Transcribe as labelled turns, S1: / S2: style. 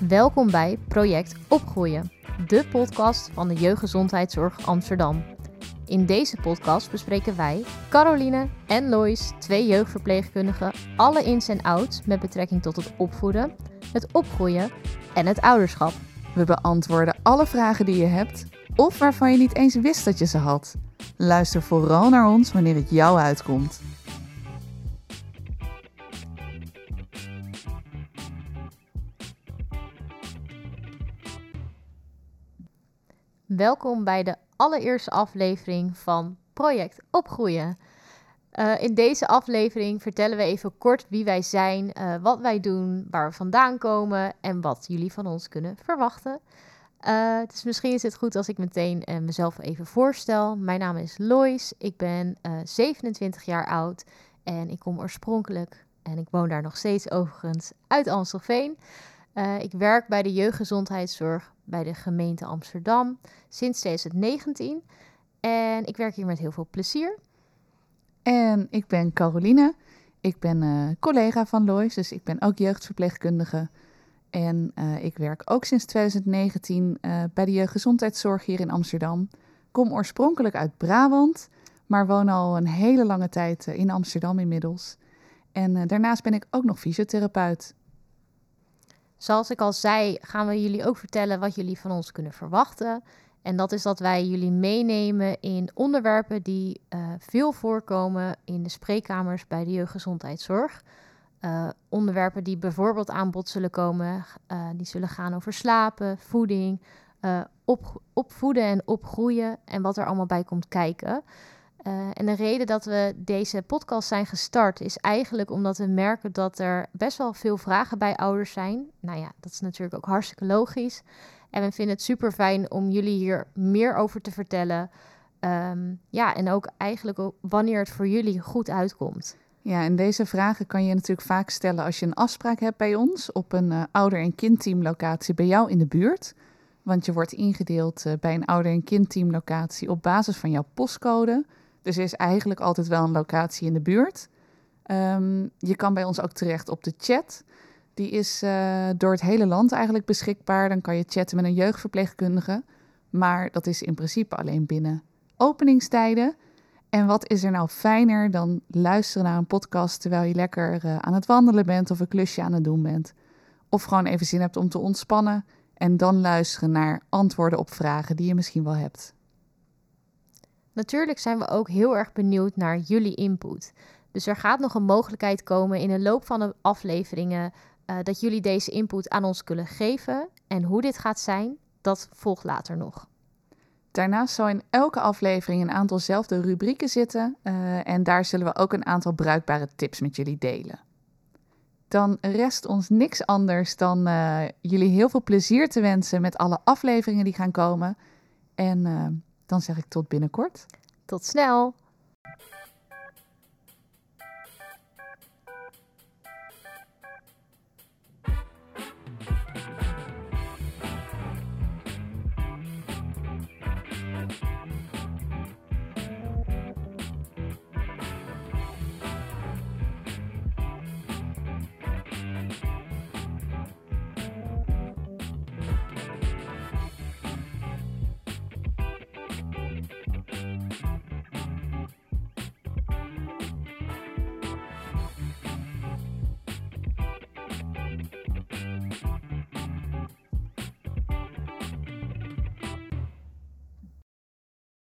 S1: Welkom bij Project Opgroeien, de podcast van de Jeugdgezondheidszorg Amsterdam. In deze podcast bespreken wij, Caroline en Lois, twee jeugdverpleegkundigen, alle ins en outs met betrekking tot het opvoeden, het opgroeien en het ouderschap.
S2: We beantwoorden alle vragen die je hebt of waarvan je niet eens wist dat je ze had. Luister vooral naar ons wanneer het jou uitkomt.
S1: Welkom bij de allereerste aflevering van Project Opgroeien. Uh, in deze aflevering vertellen we even kort wie wij zijn, uh, wat wij doen, waar we vandaan komen en wat jullie van ons kunnen verwachten. Uh, dus misschien is het goed als ik meteen mezelf even voorstel. Mijn naam is Lois, ik ben 27 jaar oud en ik kom oorspronkelijk, en ik woon daar nog steeds overigens, uit Amstelveen. ik werk bij de jeugdgezondheidszorg bij de gemeente Amsterdam sinds 2019 en ik werk hier met heel veel plezier.
S2: En ik ben Caroline. Ik ben uh, collega van Lois, dus ik ben ook jeugdverpleegkundige. En uh, ik werk ook sinds 2019 uh, bij de jeugdgezondheidszorg hier in Amsterdam. Kom oorspronkelijk uit Brabant, maar woon al een hele lange tijd in Amsterdam inmiddels. En daarnaast ben ik ook nog fysiotherapeut.
S1: Zoals ik al zei, gaan we jullie ook vertellen wat jullie van ons kunnen verwachten. En dat is dat wij jullie meenemen in onderwerpen die uh, veel voorkomen in de spreekkamers bij de jeugdgezondheidszorg. Uh, onderwerpen die bijvoorbeeld aan bod zullen komen, uh, die zullen gaan over slapen, voeding, op, opvoeden en opgroeien en wat er allemaal bij komt kijken. En de reden dat we deze podcast zijn gestart is eigenlijk omdat we merken dat er best wel veel vragen bij ouders zijn. Nou ja, dat is natuurlijk ook hartstikke logisch. En we vinden het super fijn om jullie hier meer over te vertellen. Um, ja, en ook eigenlijk wanneer het voor jullie goed uitkomt.
S2: Ja, en deze vragen kan je natuurlijk vaak stellen als je een afspraak hebt bij ons op een uh, ouder- en kindteamlocatie bij jou in de buurt. Want je wordt ingedeeld uh, bij een ouder- en kindteamlocatie op basis van jouw postcode. Dus er is eigenlijk altijd wel een locatie in de buurt. Um, je kan bij ons ook terecht op de chat. Die is uh, door het hele land eigenlijk beschikbaar. Dan kan je chatten met een jeugdverpleegkundige. Maar dat is in principe alleen binnen openingstijden. En wat is er nou fijner dan luisteren naar een podcast terwijl je lekker uh, aan het wandelen bent of een klusje aan het doen bent? Of gewoon even zin hebt om te ontspannen en dan luisteren naar antwoorden op vragen die je misschien wel hebt.
S1: Natuurlijk zijn we ook heel erg benieuwd naar jullie input. Dus er gaat nog een mogelijkheid komen in de loop van de afleveringen uh, dat jullie deze input aan ons kunnen geven. En hoe dit gaat zijn, dat volgt later nog.
S2: Daarnaast zal in elke aflevering een aantal zelfde rubrieken zitten. Uh, en daar zullen we ook een aantal bruikbare tips met jullie delen. Dan rest ons niks anders dan uh, jullie heel veel plezier te wensen met alle afleveringen die gaan komen. En dan zeg ik tot binnenkort.
S1: Tot snel!